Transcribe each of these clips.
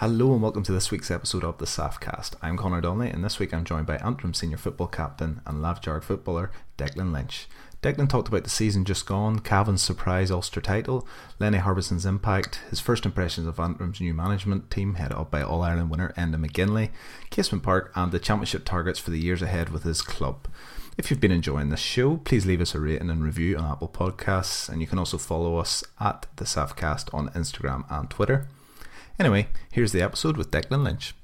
Hello and welcome to this week's episode of the Saffcast. I'm Conor Donnelly and this week I'm joined by Antrim senior football captain and Lamh Dhearg footballer Declan Lynch. Declan talked about the season just gone, Cavan's surprise Ulster title, Lenny Harbinson's impact, his first impressions of Antrim's new management team headed up by All Ireland winner Enda McGinley, Casement Park and the championship targets for the years ahead with his club. If you've been enjoying this show, please leave us a rating and review on Apple Podcasts, and you can also follow us at the Saffcast on Instagram and Twitter. Anyway, here's the episode with Declan Lynch.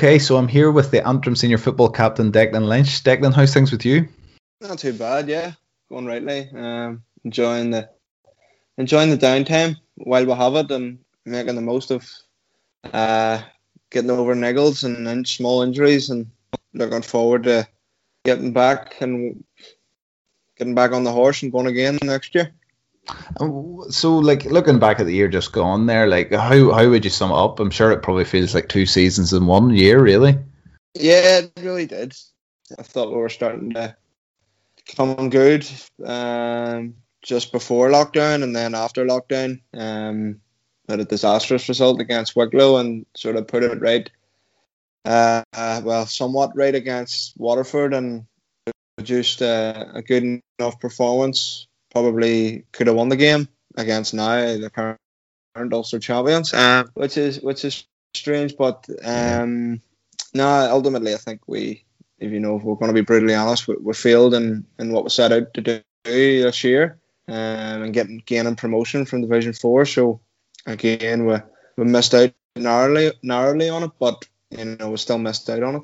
Okay, so I'm here with the Antrim senior football captain Declan Lynch. Declan, how's things with you? Not too bad, yeah. Going rightly. Um, enjoying the enjoying the downtime while we have it and making the most of uh, getting over niggles and, and small injuries and looking forward to getting back and getting back on the horse and going again next year. So, like looking back at the year just gone, there, like how how would you sum up? I'm sure it probably feels like two seasons in one year, really. Yeah, it really did. I thought we were starting to come good um, just before lockdown, and then after lockdown, um, had a disastrous result against Wicklow, and sort of put it right. Uh, uh, well, somewhat right against Waterford, and produced a, a good enough performance probably could have won the game against now the current Ulster champions, um, which is which is strange. But um, no, ultimately, I think we, if you know, if we're going to be brutally honest, we, we failed in, in what we set out to do this year, um, and getting gaining promotion from Division Four. So again, we we missed out narrowly narrowly on it, but you know, we still missed out on it.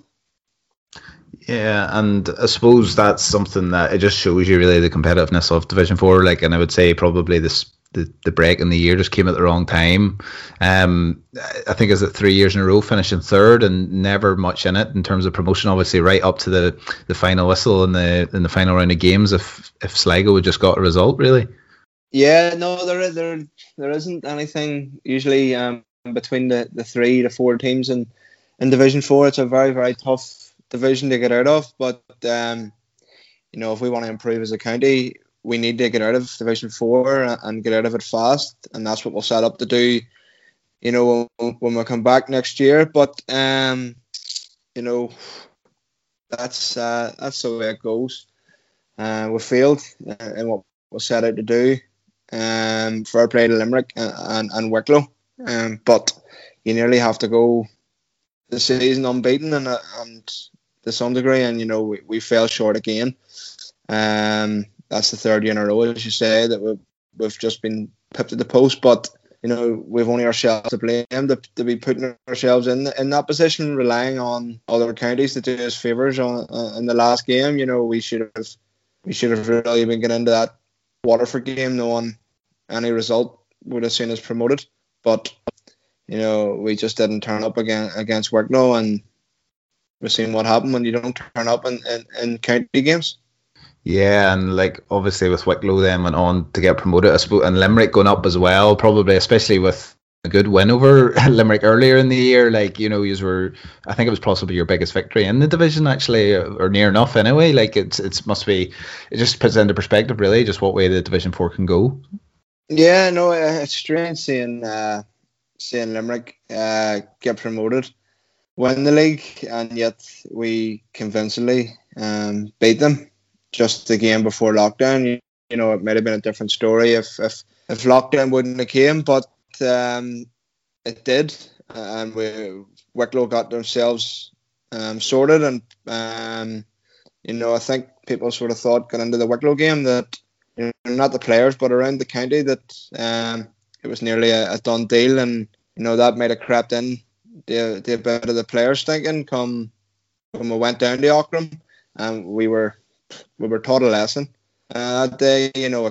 Yeah, and I suppose that's something that it just shows you really the competitiveness of Division Four. Like, and I would say probably this the, the break in the year just came at the wrong time. Um, I think is it three years in a row finishing third and never much in it in terms of promotion. Obviously, right up to the, the final whistle in the in the final round of games. If if Sligo would just got a result, really. Yeah, no, there there there isn't anything usually um, between the, the three to four teams in in Division Four. It's a very very tough division to get out of. But um, you know, if we want to improve as a county, we need to get out of Division Four and get out of it fast, and that's what we'll set up to do. You know, when we come back next year. But um, you know, that's uh, that's the way it goes. Uh, we failed in what we set out to do. Um, fair play to Limerick and, and, and Wicklow. Um, but you nearly have to go the season unbeaten and uh, and to some degree, and you know we, we fell short again. Um, that's the third year in a row, as you say, that we've we've just been pipped at the post. But you know, we've only ourselves to blame to, to be putting ourselves in in that position, relying on other counties to do us favours on uh, in the last game. You know, we should have we should have really been getting into that Waterford game, knowing any result would have seen us promoted. But you know, we just didn't turn up again against Wicklow, and we've seen what happened when you don't turn up in, in, in county games. Yeah, and like obviously with Wicklow then went on to get promoted, I suppose, and Limerick going up as well, probably especially with a good win over Limerick earlier in the year. Like you know, you were, I think it was possibly your biggest victory in the division actually, or near enough anyway. Like it's it's must be, it just puts into perspective really just what way the Division Four can go. Yeah, no, it's strange seeing uh, seeing Limerick uh, get promoted, win the league, and yet we convincingly um, beat them just the game before lockdown. You, you know, it might have been a different story if if, if lockdown wouldn't have came, but um, it did, and we Wicklow got themselves um, sorted, and um, you know, I think people sort of thought going into the Wicklow game that you know, not the players, but around the county that um, it was nearly a, a done deal, and you know that might have crept in the the bit of the players thinking come when we went down to Aughrim, and we were we were taught a lesson uh, that day. You know,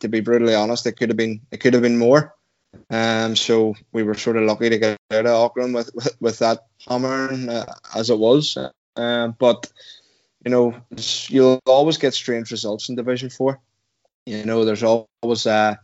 to be brutally honest, it could have been it could have been more. Um, so we were sort of lucky to get out of Aughrim with, with, with that hammer uh, as it was. Uh, but you know, you'll always get strange results in Division Four. You know, there's always uh,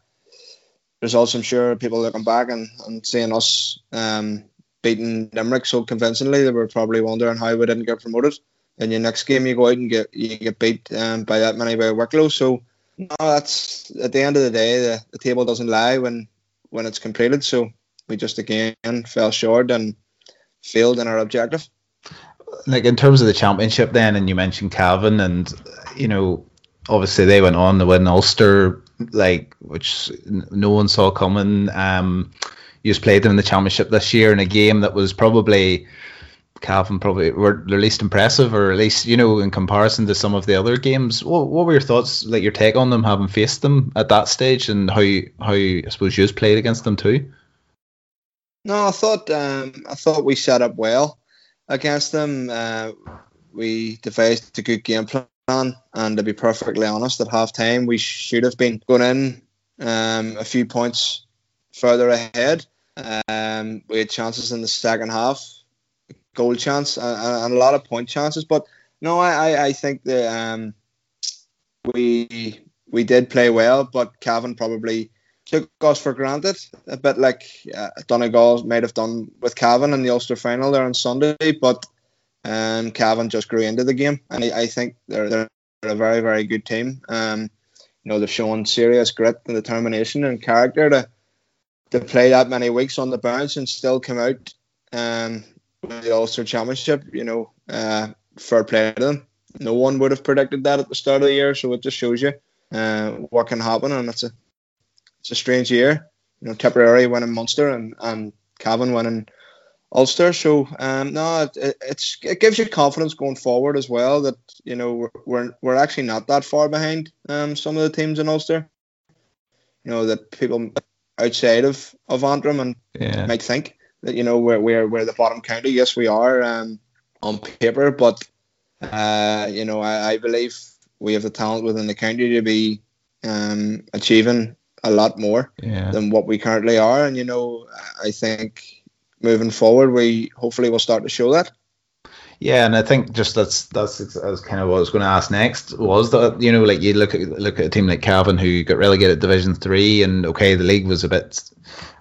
results. I'm sure people looking back and, and seeing us um, beating Limerick so convincingly, they were probably wondering how we didn't get promoted in your next game you go out and get you get beat um, by that many by Wicklow. So no, that's at the end of the day the, the table doesn't lie when when it's completed. So we just again fell short and failed in our objective. Like in terms of the championship, then, and you mentioned Cavan, and you know, obviously they went on to win Ulster, like which no one saw coming. Um, you just played them in the championship this year in a game that was probably Cavan probably were the least impressive, or at least you know in comparison to some of the other games. What, what were your thoughts, like your take on them, having faced them at that stage, and how how I suppose you played against them too? No, I thought um, I thought we set up well against them. Uh, we devised a good game plan, and to be perfectly honest, at half time we should have been going in um, a few points further ahead. Um, we had chances in the second half goal chance and, and, a lot of point chances. But no, I, I think that um, we we did play well, but Cavan probably took us for granted, a bit like uh, Donegal might have done with Cavan in the Ulster final there on Sunday. But um, Cavan just grew into the game, and I, I think they're they're a very very good team. Um, you know, they've shown serious grit and determination and character to to play that many weeks on the bounce and still come out um, the Ulster Championship, you know, uh, fair play to them. No one would have predicted that at the start of the year, so it just shows you uh, what can happen, and it's a it's a strange year. You know, Tipperary winning Munster and and Cavan winning Ulster. So um, no, it, it's it gives you confidence going forward as well that you know we're we're, we're actually not that far behind um, some of the teams in Ulster. You know that people outside of of Antrim and yeah. might think that you know we're we're, we're the bottom county. Yes, we are um, on paper, but uh, you know I, I, believe we have the talent within the county to be um, achieving a lot more yeah. than what we currently are. And you know I think moving forward, we hopefully will start to show that. Yeah, and I think just that's that's, that's kind of what I was going to ask next was that you know like you look at look at a team like Cavan who got relegated Division Three, and okay, the league was a bit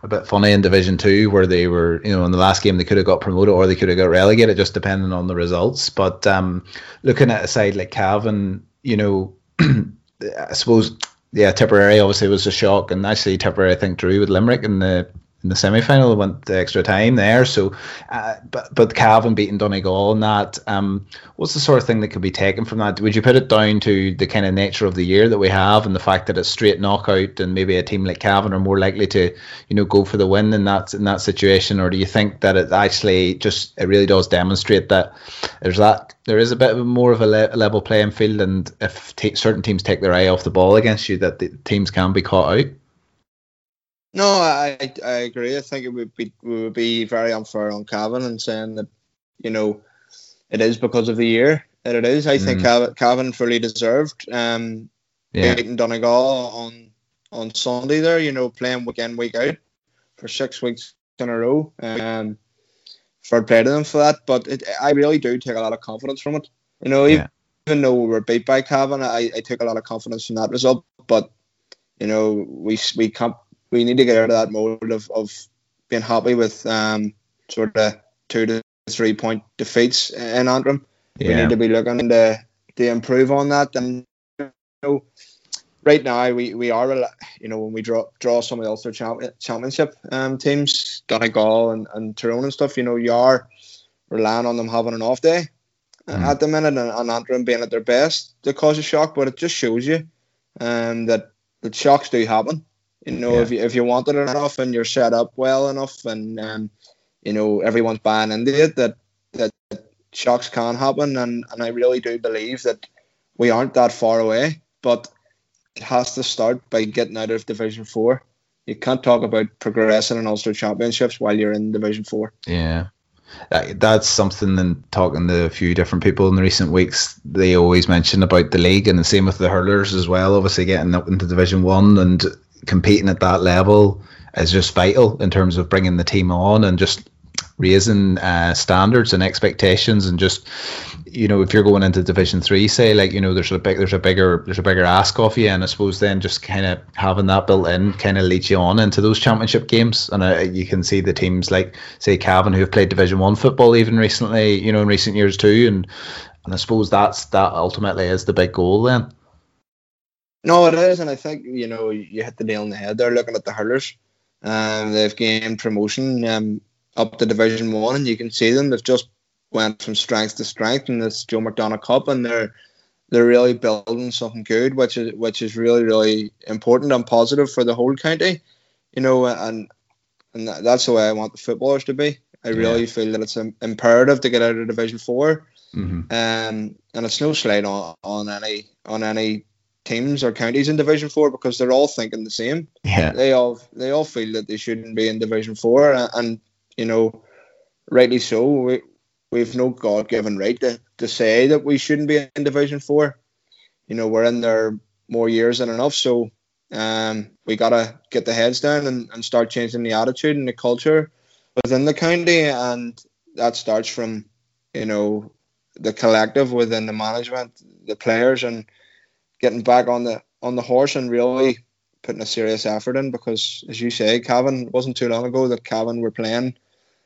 a bit funny in Division Two where they were, you know, in the last game they could have got promoted or they could have got relegated, just depending on the results. But um, looking at a side like Cavan, you know, I suppose, yeah, Tipperary obviously was a shock, and actually Tipperary I think drew with Limerick in the in the semi final. Went the extra time there. So, uh, but but Cavan beating Donegal and that. Um, what's the sort of thing that could be taken from that? Would you put it down to the kind of nature of the year that we have and the fact that it's straight knockout and maybe a team like Cavan are more likely to, you know, go for the win in that in that situation, or do you think that it actually just it really does demonstrate that there's that there is a bit of more of a le- level playing field, and if t- certain teams take their eye off the ball against you, that the teams can be caught out. No, I I agree. I think it would be we would be very unfair on Cavan and saying that you know it is because of the year that it is. I mm. think Cavan fully deserved um, yeah. beating Donegal on on Sunday there. You know, playing week in week out for six weeks in a row. Um, fair play to them for that. But it, I really do take a lot of confidence from it. You know, yeah. even though we were beat by Cavan, I, I took a lot of confidence from that result. But you know, we we can't we need to get out of that mode of, of being happy with um, sort of two to three point defeats in Antrim. Yeah. We need to be looking to to improve on that. And you know, right now we, we are you know when we draw draw some of the Ulster champion, Championship um, teams, Donegal and, and Tyrone and stuff. You know you are relying on them having an off day mm. at the minute and, and Antrim being at their best to cause a shock. But it just shows you um, that the shocks do happen. You know, yeah. if you if you want it enough and you're set up well enough, and um, you know everyone's buying into it, that that shocks can happen, and and I really do believe that we aren't that far away, but it has to start by getting out of Division Four. You can't talk about progressing in Ulster Championships while you're in Division Four. Yeah, that's something and talking to a few different people in the recent weeks they always mention about the league and the same with the hurlers as well obviously getting up into division one and competing at that level is just vital in terms of bringing the team on and just raising uh, standards and expectations and just you know if you're going into division three say like you know there's a big there's a bigger there's a bigger ask off you. And i suppose then just kind of having that built in kind of leads you on into those championship games. And uh, you can see the teams like say cavan who have played division one football even recently you know in recent years too. And and i suppose that's that ultimately is the big goal then no, it is, and I think you know you hit the nail on the head there. Looking at the hurlers, um, they've gained promotion um, up to Division One, and you can see them. They've just went from strength to strength in this Joe McDonagh Cup, and they're they're really building something good, which is which is really really important and positive for the whole county. You know, and and that's the way I want the footballers to be. I really yeah. feel that it's imperative to get out of Division 4 mm-hmm. um, and it's no slight on, on any on any teams or counties in Division Four because they're all thinking the same. Yeah, they all they all feel that they shouldn't be in Division Four, and, and you know, rightly so. We we've no God given right to, to say that we shouldn't be in Division Four. You know, we're in there more years than enough, so um, we gotta get the heads down and, and start changing the attitude and the culture within the county, and that starts from you know the collective within the management, the players, and getting back on the on the horse and really putting a serious effort in because, as you say, Cavan wasn't too long ago that Cavan were playing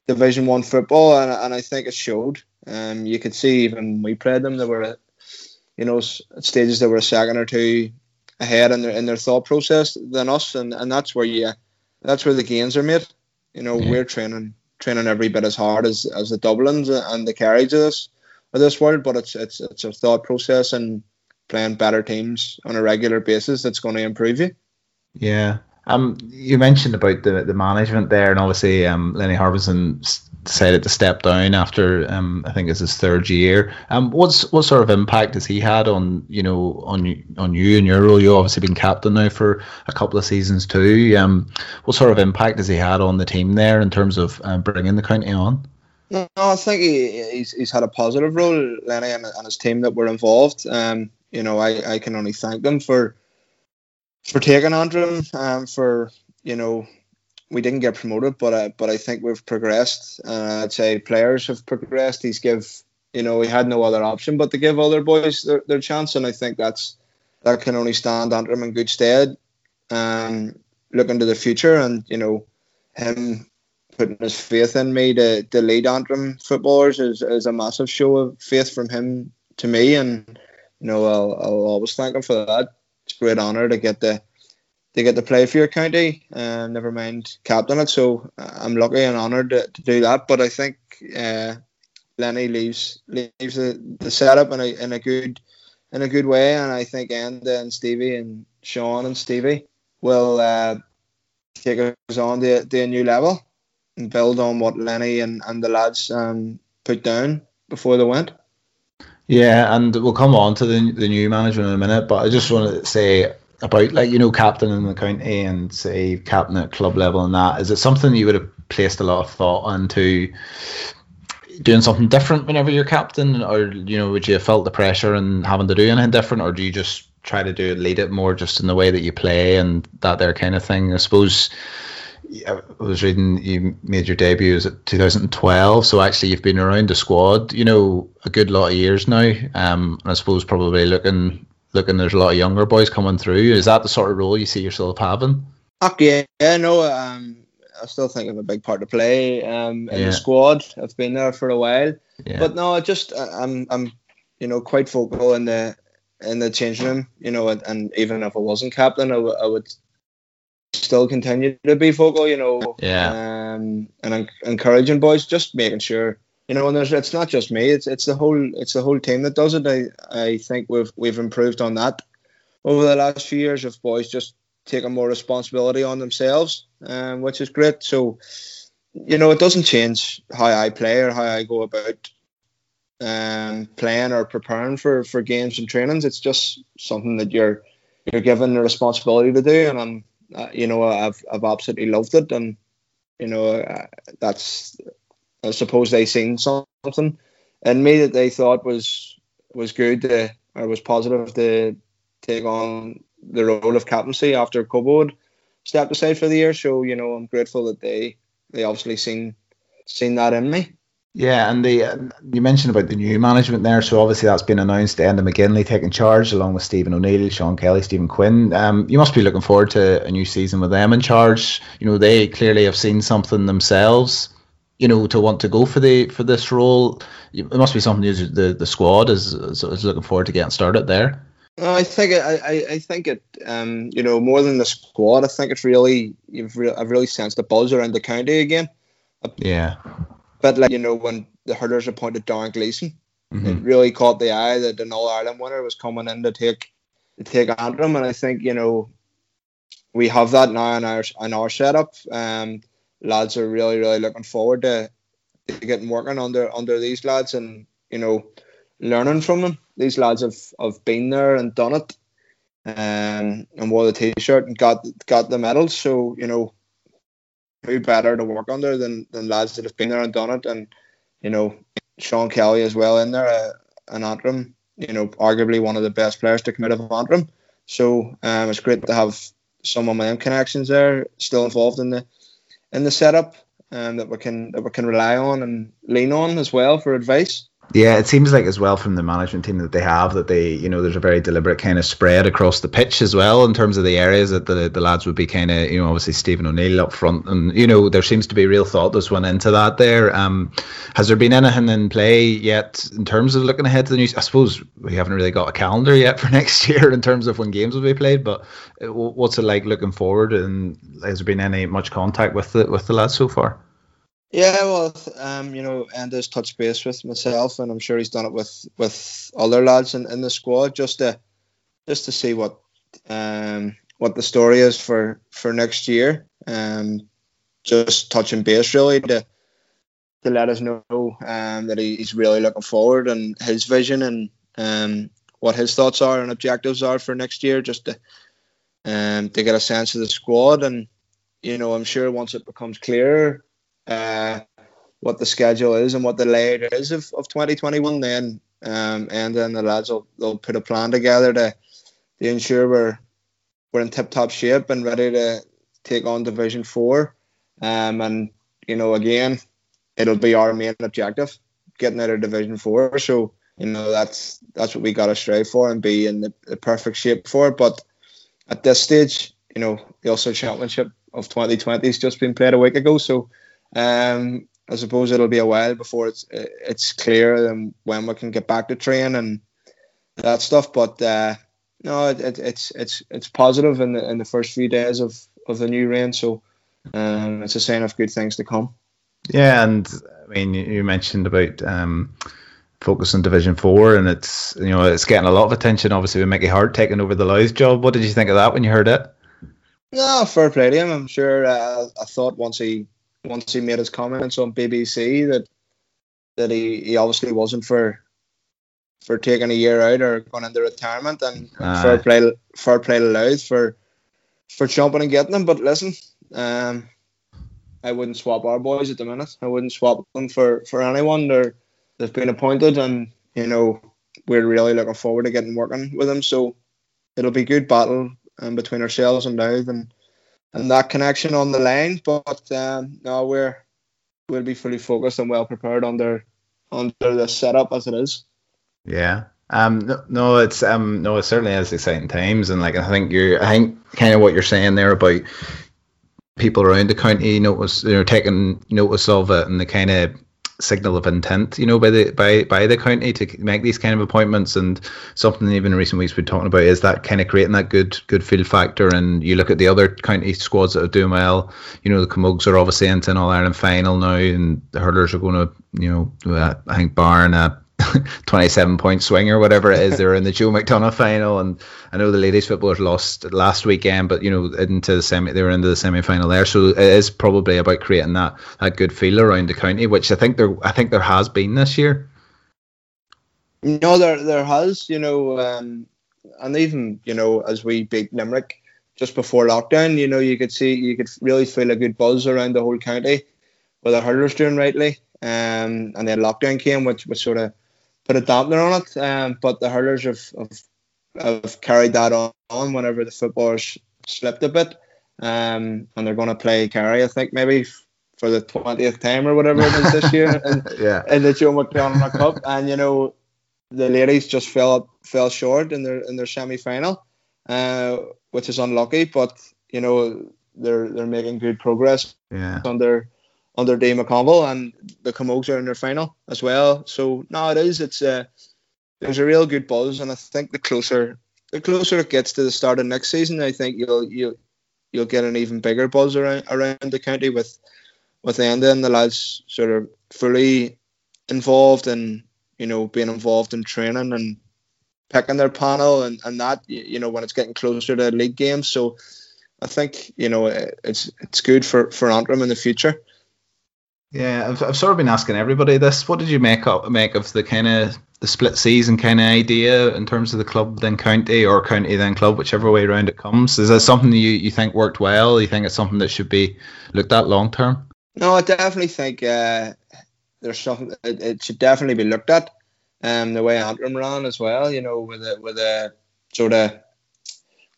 Division One football, and, and I think it showed. Um, you could see even we played them, they were, you know, stages that were a second or two ahead in their in their thought process than us, and, and that's where you, that's where the gains are made. You know, yeah. we're training training every bit as hard as, as the Dublins and the carriages of of this world, but it's it's it's a thought process and playing better teams on a regular basis that's going to improve you. Yeah. Um, you mentioned about the the management there, and obviously, um, Lenny Harbinson decided to step down after um, I think it's his third year. Um, what's what sort of impact has he had on you know on on you and your role? You've obviously been captain now for a couple of seasons too. Um, what sort of impact has he had on the team there in terms of um, bringing the county on? No, I think he, he's, he's had a positive role, Lenny, and, and his team that were involved. Um, you know, I, I can only thank them for for taking Antrim, um, for you know, we didn't get promoted, but uh, but I think we've progressed. Uh, I'd say players have progressed. He's give you know we had no other option but to give other boys their, their chance, and I think that's that can only stand Antrim in good stead. Um, looking to the future, and you know, him putting his faith in me to, to lead Antrim footballers is, is a massive show of faith from him to me, and you know, I'll, I'll always thank him for that. It's a great honour to get the to get to play for your county, uh, never mind captain it. So uh, I'm lucky and honoured to, to, do that. But I think uh, Lenny leaves leaves the, the setup in a in a good in a good way, and I think Enda and Stevie and Sean and Stevie will uh, take us on to, to a new level and build on what Lenny and, and the lads um, put down before they went. Yeah, and we'll come on to the the new management in a minute, but I just want to say about like you know captain in the county and say captain at club level and that is it something you would have placed a lot of thought into doing something different whenever you're captain? Or you know would you have felt the pressure and having to do anything different or do you just try to do lead it more just in the way that you play and that there kind of thing? I suppose I was reading you made your debut was at 2012, so actually you've been around the squad, you know, a good lot of years now. Um, and I suppose probably looking looking there's a lot of younger boys coming through. Is that the sort of role you see yourself having? Okay, yeah, no, um, I still think I'm a big part to play um, in yeah. the squad. I've been there for a while, yeah. but no, I just I'm I'm you know quite vocal in the in the changing room. You know, and, and even if I wasn't captain, I, w- I would still continue to be vocal. You know, yeah, um, and encouraging boys, just making sure you know, and there's it's not just me; it's it's the whole it's the whole team that does it. I I think we've we've improved on that over the last few years of boys just taking more responsibility on themselves, um, which is great. So, you know, it doesn't change how I play or how I go about um, playing or preparing for, for games and trainings. It's just something that you're you're given the responsibility to do, and I'm uh, you know I've I've absolutely loved it, and you know uh, that's I suppose they seen something in me that they thought was was good to, or was positive to take on the role of captaincy after Cobo stepped aside for the year. So you know I'm grateful that they they obviously seen seen that in me. Yeah, and the uh, you mentioned about the new management there. So obviously that's been announced. Enda McGinley taking charge along with Stephen O'Neill, Sean Kelly, Stephen Quinn. Um, you must be looking forward to a new season with them in charge. You know they clearly have seen something themselves you know, to want to go for the for this role? It must be something the the squad is, is, looking forward to getting started there. I think it, I, I think it um you know more than the squad I think it's really you've re- I've really sensed the buzz around the county again. Yeah. But like you know when the hurlers appointed Darren Gleeson, mm-hmm. it really caught the eye that an All Ireland winner was coming in to take to take Antrim, and I think you know we have that now in our in our setup. Um, lads are really really looking forward to, to getting working under under these lads and you know learning from them. These lads have, have been there and done it, um, and wore the t-shirt and got got the medals. So you know, who better to work under than, than lads that have been there and done it? And you know, Sean Kelly as well in there, uh, an Antrim. You know, arguably one of the best players to come out of Antrim. So um, it's great to have some of my own connections there still involved in the in the setup um, that we can that we can rely on and lean on as well for advice. Yeah, it seems like as well from the management team that they have that they, you know, there's a very deliberate kind of spread across the pitch as well in terms of the areas that the, the lads would be kind of, you know, obviously Stephen O'Neill up front, and you know there seems to be real thought that's went into that. There, um, has there been anything in play yet in terms of looking ahead to the new? I suppose we haven't really got a calendar yet for next year in terms of when games will be played, but uh, what's it like looking forward? And has there been any much contact with the with the lads so far? Yeah, well, um, you know, Enda's touched base with myself, and I'm sure he's done it with with other lads in, in the squad just to just to see what um what the story is for for next year. Um, just touching base really to to let us know um that he, he's really looking forward and his vision and um what his thoughts are and objectives are for next year, just to um to get a sense of the squad and you know I'm sure once it becomes clearer uh, what the schedule is and what the layout is of, of 2021 then. Um, and then the lads will they'll put a plan together to, to ensure we're we're in tip top shape and ready to take on division four. Um, and you know again it'll be our main objective getting out of division four. So you know that's that's what we got to strive for and be in the, the perfect shape for. But at this stage you know the Ulster Championship of 2020 has just been played a week ago. So um, I suppose it'll be a while before it's it's clear and when we can get back to train and that stuff. But uh, no, it, it, it's it's it's positive in the in the first few days of, of the new reign. So um, it's a sign of good things to come. Yeah, and I mean you mentioned about um, focus on Division Four, and it's you know it's getting a lot of attention. Obviously, with Mickey Hart taking over the Louth job. What did you think of that when you heard it? No, fair play to him. I'm sure. Uh, I thought once he once he made his comments on BBC that that he, he obviously wasn't for for taking a year out or going into retirement, and, and fair play, fair play to Louth for for jumping and getting them. But listen, um, I wouldn't swap our boys at the minute. I wouldn't swap them for for anyone. They're they've been appointed, and you know we're really looking forward to getting working with them. So it'll be good battle um, between ourselves and Louth and and that connection on the line. But um, we're we'll be fully focused and well prepared under under the setup as it is. Yeah. Um, no, no, it's um, no, it certainly has exciting times, and like I think you're, I think kind of what you're saying there about people around the county notice, you know, taking notice of it, and the kind of signal of intent, you know, by the by by the county to make these kind of appointments, and something even in recent weeks we're talking about is that kind of creating that good good field factor. And you look at the other county squads that are doing well. You know, the Camogues are obviously into an All Ireland final now, and the hurlers are going to, you know, I think Barn. Uh, 27 point swing or whatever it is. They're in the Joe McDonagh final, and I know the ladies footballers lost last weekend, but you know into the semi, they were into the semi final there. So it is probably about creating that that good feel around the county, which I think there I think there has been this year. No, there there has, you know, um, and even you know as we beat Limerick just before lockdown, you know, you could see you could really feel a good buzz around the whole county with the hurlers doing rightly. Um, and then lockdown came, which was sort of put a dampener on it. Um, but the hurlers have, have, have carried that on, on whenever the footballers slipped a bit. Um, and they're going to play Kerry, I think, maybe for the 20th time or whatever it is this year in, yeah. in the Joe McDonagh Cup. And, you know, the ladies just fell fell short in their in their semi final, uh, which is unlucky. But you know they're they're making good progress yeah. under under Dave McConville, and the Camogues are in their final as well. So no, it is. It's a uh, there's a real good buzz, and I think the closer the closer it gets to the start of next season, I think you'll you'll you'll get an even bigger buzz around around the county with with Enda and the lads sort of fully involved and you know being involved in training and picking their panel and, and that you know when it's getting closer to league games. So I think you know it's it's good for for Antrim in the future. Yeah, I've, I've sort of been asking everybody this. What did you make up make of the kind of the split season kind of idea in terms of the club then county or county then club, whichever way around it comes? Is that something you, you think worked well? You think it's something that should be looked at long term? No, I definitely think uh, there's something. It, it, should definitely be looked at. Um, the way Antrim ran as well, you know, with a with a sort of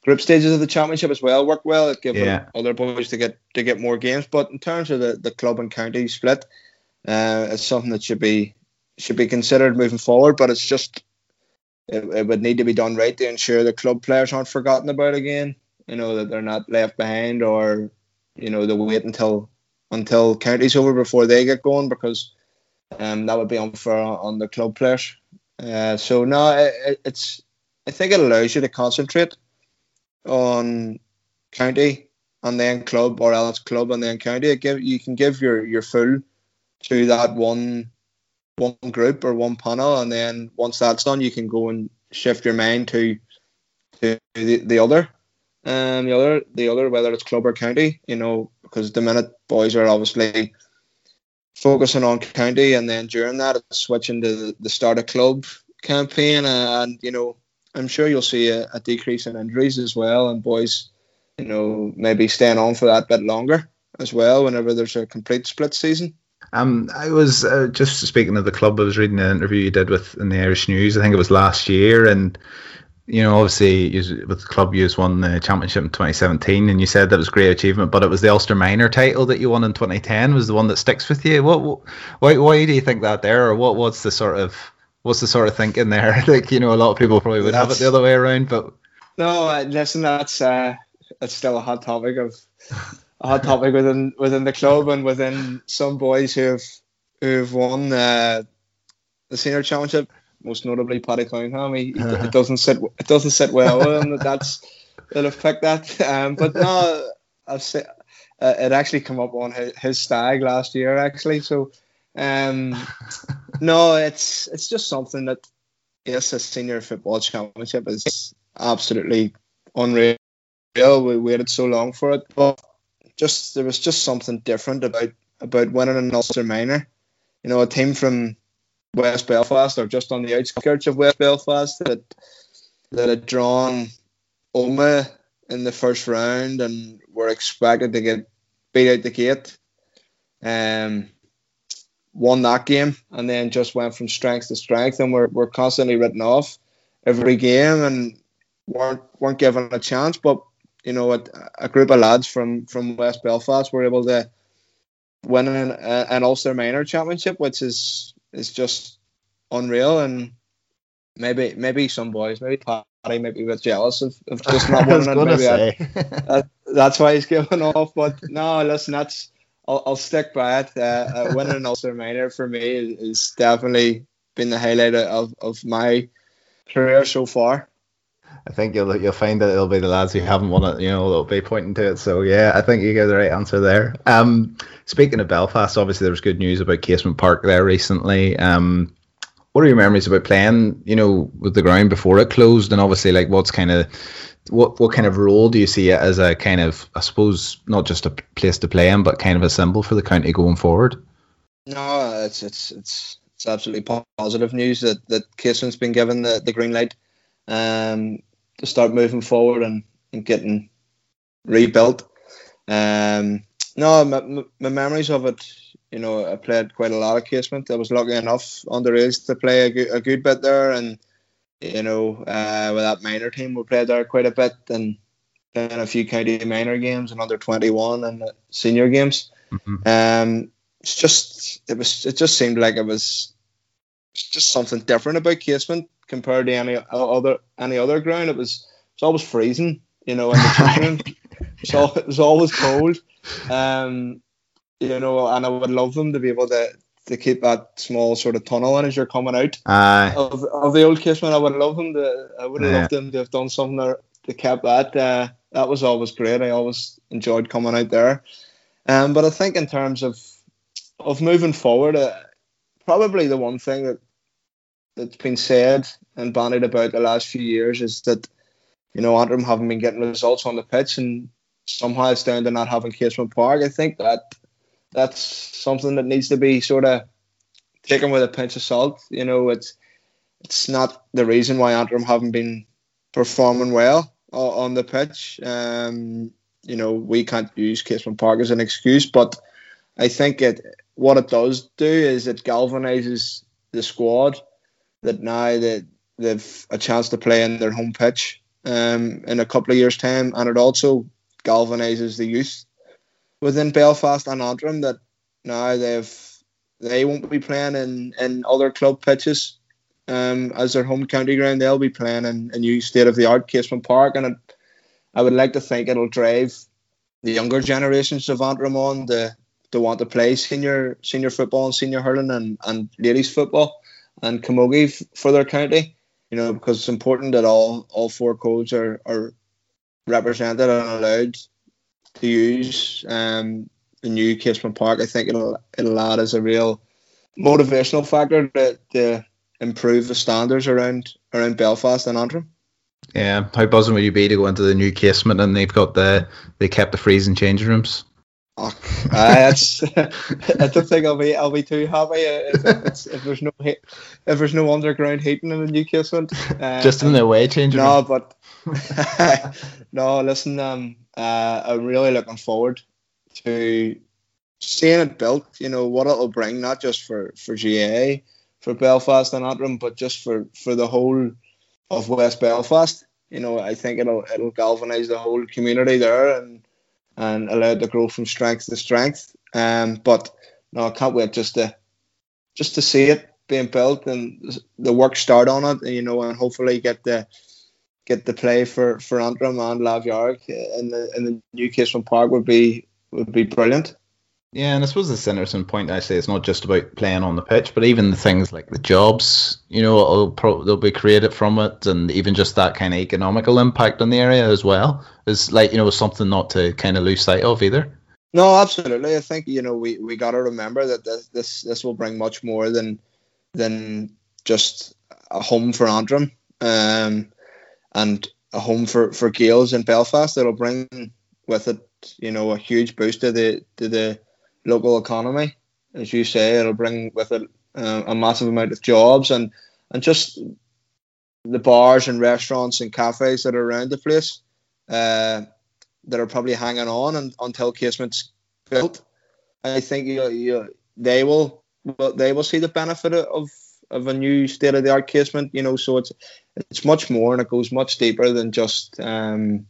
group stages of the championship as well worked well. It gave yeah. other boys to get to get more games. But in terms of the, the club and county split, uh, it's something that should be should be considered moving forward. But it's just it, it would need to be done right to ensure the club players aren't forgotten about again. You know that they're not left behind, or you know they wait until until county's over before they get going because um, that would be unfair on, on the club players. Uh, so no, it, it's I think it allows you to concentrate on county and then club or else club and then county. Give you can give your your full to that one one group or one panel, and then once that's done, you can go and shift your mind to to the, the other, um, the other the other whether it's club or county. You know, because the minute boys are obviously focusing on county, and then during that, it's switching to the, the start of club campaign, and, and you know I'm sure you'll see a, a, decrease in injuries as well, and boys, you know, maybe staying on for that bit longer as well. Whenever there's a complete split season. Um, I was uh, just speaking of the club. I was reading an interview you did with in the Irish News. I think it was last year, and you know, obviously, with the club, you won the championship in 2017, and you said that was a great achievement. But it was the Ulster Minor title that you won in 2010 was the one that sticks with you. What, what why, why do you think that there, or what, what's the sort of what's the sort of thinking there? like you know, a lot of people probably would that's, have it the other way around, but no, uh, listen, that's uh, that's still a hot topic of a hot topic within within the club and within some boys who have who have won uh, the senior championship. Most notably, Paddy Cunningham. He, it doesn't sit it doesn't sit well with him that that's will affect that. Um, but no, I've said, uh, it actually come up on his, his stag last year actually. So um, no, it's it's just something that yes, a senior football championship is absolutely unreal. We waited so long for it, but just there was just something different about about winning an Ulster minor. You know, a team from West Belfast or just on the outskirts of West Belfast that that had drawn Omagh in the first round and were expected to get beat out the gate. Um, won that game and then just went from strength to strength and were, were constantly written off every game and weren't weren't given a chance. But you know, a, a group of lads from from West Belfast were able to win an, an Ulster Minor Championship, which is is just unreal. And maybe maybe some boys, maybe Paddy, maybe was jealous of, of just not winning. Maybe that, that's why he's giving off. But no, listen, that's I'll, I'll stick by it. Uh, uh, winning an Ulster Minor for me is, is definitely been the highlight of, of my career so far. I think you'll you'll find that it'll be the lads who haven't won it, you know, that'll be pointing to it. So yeah, I think you get the right answer there. Um, speaking of Belfast, obviously there was good news about Casement Park there recently. Um, what are your memories about playing, you know, with the ground before it closed, and obviously like what's kind of what what kind of role do you see it as a kind of I suppose not just a place to play in, but kind of a symbol for the county going forward? No, it's it's it's it's absolutely positive news that that Casement's been given the, the green light. Um, to start moving forward and, and getting rebuilt. Um, no, my, my, memories of it, you know, I played quite a lot of casement. I was lucky enough underage to play a good, a good bit there, and you know, uh, with that minor team, we played there quite a bit and playing a few county minor games and under twenty one and senior games. Mm-hmm. Um, it's just it was it just seemed like it was just something different about casement compared to any other any other ground. It was it's always freezing, you know, in the room. so it was always cold. Um, you know, and I would love them to be able to to keep that small sort of tunnel in as you're coming out uh, of, of the old Casement. I would love them to. I would have yeah. loved them to have done something to, to keep that. Uh, that was always great. I always enjoyed coming out there. Um, but I think in terms of of moving forward, uh, probably the one thing that that's been said and bandied about the last few years is that you know Antrim haven't been getting results on the pitch, and somehow it's down to not having Casement Park. I think that that's something that needs to be sort of taken with a pinch of salt. You know, it's it's not the reason why Antrim haven't been performing well on the pitch. Um, you know, we can't use Casement Park as an excuse, but I think it what it does do is it galvanizes the squad that now that they've a chance to play in their home pitch um, in a couple of years' time, and it also galvanizes the youth within Belfast and Antrim that now they've they won't be playing in, in other club pitches um, as their home county ground. They'll be playing in a new state of the art Casement Park, and it, I would like to think it'll drive the younger generations of Antrim on to, to want to play senior senior football and senior hurling and, and ladies football and Camogie for their county. You know, because it's important that all all four codes are, are represented and allowed to use um, the new Casement Park. I think it'll it'll add as a real motivational factor to, to improve the standards around around Belfast and Antrim. Yeah, how buzzing would you be to go into the new casement and they've got the they kept the freezing changing rooms? Oh, I, I don't think I'll be I'll be too happy if, if there's no if there's no underground heating in the Newcastle. Uh, Just in the way changing. No, but no. Listen, um, uh, I'm really looking forward to seeing it built. You know what it'll bring, not just for for GAA, for Belfast and Antrim, but just for for the whole of West Belfast. You know, I think it'll it'll galvanise the whole community there and and allowed to grow from strength to strength. Um, but no, I can't wait just to just to see it being built and the work start on it, you know, and hopefully get the get the play for for Antrim and Lamh Dhearg in the in the new Casement Park would be would be brilliant. Yeah, and I suppose the interesting point I say it's not just about playing on the pitch, but even the things like the jobs, you know, pro- they'll be created from it, and even just that kind of economical impact on the area as well is like you know something not to kind of lose sight of either. No, absolutely. I think you know we, we got to remember that this, this this will bring much more than than just a home for Antrim um, and a home for for Gaels in Belfast. It'll bring with it you know a huge boost to the to the local economy. As you say, it'll bring with it uh, a massive amount of jobs, and and just the bars and restaurants and cafes that are around the place uh, that are probably hanging on and, until casement's built. I think you, you, they will they will see the benefit of of a new state of the art casement. You know, so it's it's much more and it goes much deeper than just um,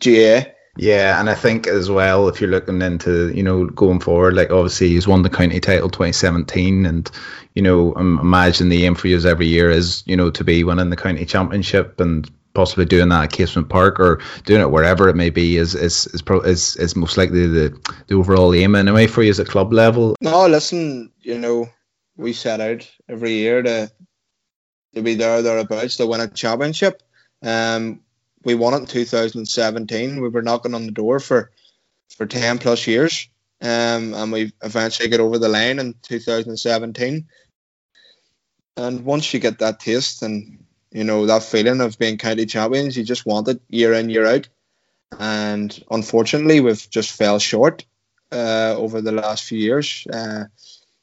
GAA. Yeah, and I think as well, if you're looking into, you know, going forward, like obviously he's won the county title 2017, and you know, I'm imagine the aim for you every year is, you know, to be winning the county championship and possibly doing that at Casement Park or doing it wherever it may be is is is pro, is, is most likely the the overall aim anyway for you as a club level. No, listen, you know, we set out every year to to be there thereabouts to win a championship. Um, we won it in 2017. We were knocking on the door for for 10 plus years, um, and we eventually got over the line in 2017. And once you get that taste and you know that feeling of being county champions, you just want it year in year out. And unfortunately, we've just fell short uh, over the last few years. Uh,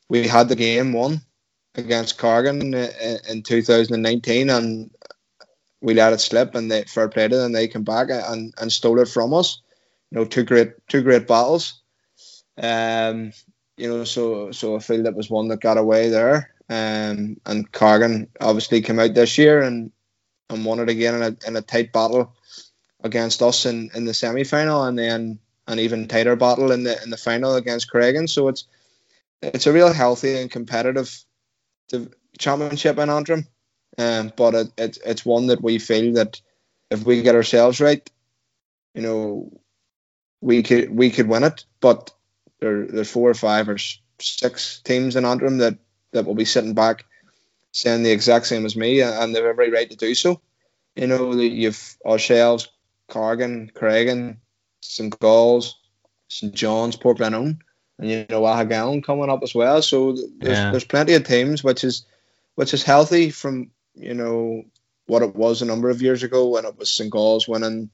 we had the game won against Cargin in 2019, and we let it slip, and they fair played it, and they came back and, and stole it from us. You know, two great two great battles. Um, you know, so so I feel that was one that got away there. Um, and Cargin obviously came out this year and and won it again in a in a tight battle against us in, in the semi final, and then an even tighter battle in the in the final against Creggan. So it's it's a real healthy and competitive championship in Antrim. Um, but it, it, it's one that we feel that if we get ourselves right, you know, we could we could win it. But there, there's four or five or six teams in Antrim that, that will be sitting back saying the exact same as me, and they have every right to do so. You know, that you've ourselves, Cargin, Creggan, St. Gall's, St. John's, Portglenone, and you know Aghagallon coming up as well. So there's yeah. there's plenty of teams, which is which is healthy from you know what it was a number of years ago when it was St Gall's winning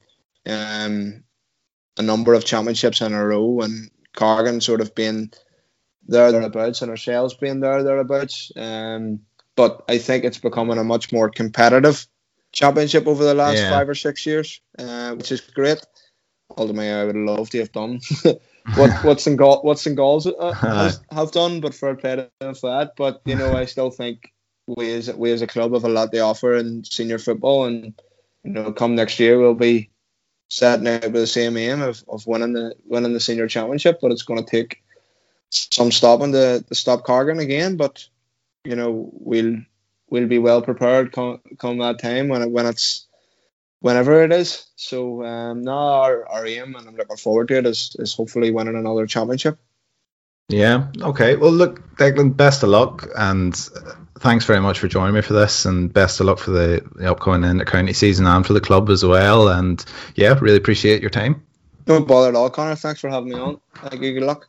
um, a number of championships in a row and Cargin sort of being there thereabouts and ourselves being there thereabouts. Um, but I think it's becoming a much more competitive championship over the last yeah. five or six years, uh, which is great. Ultimately, I would love to have done what what St. Gall, what St. Uh, has, have done, but for a play for that. But you know, I still think we as we as a club have a lot to offer in senior football, and you know, come next year we'll be setting out with the same aim of, of winning the winning the senior championship. But it's going to take some stopping to, to stop Cargin again. But you know, we'll we'll be well prepared come, come that time when it, when it's whenever it is. So um, now our, our aim, and I'm looking forward to it, is is hopefully winning another championship. Yeah. Okay. Well, look, Declan. Best of luck, and thanks very much for joining me for this, and best of luck for the, the upcoming inter-county season and for the club as well. And yeah, really appreciate your time. Don't bother at all, Conor. Thanks for having me on. Thank you. Good luck.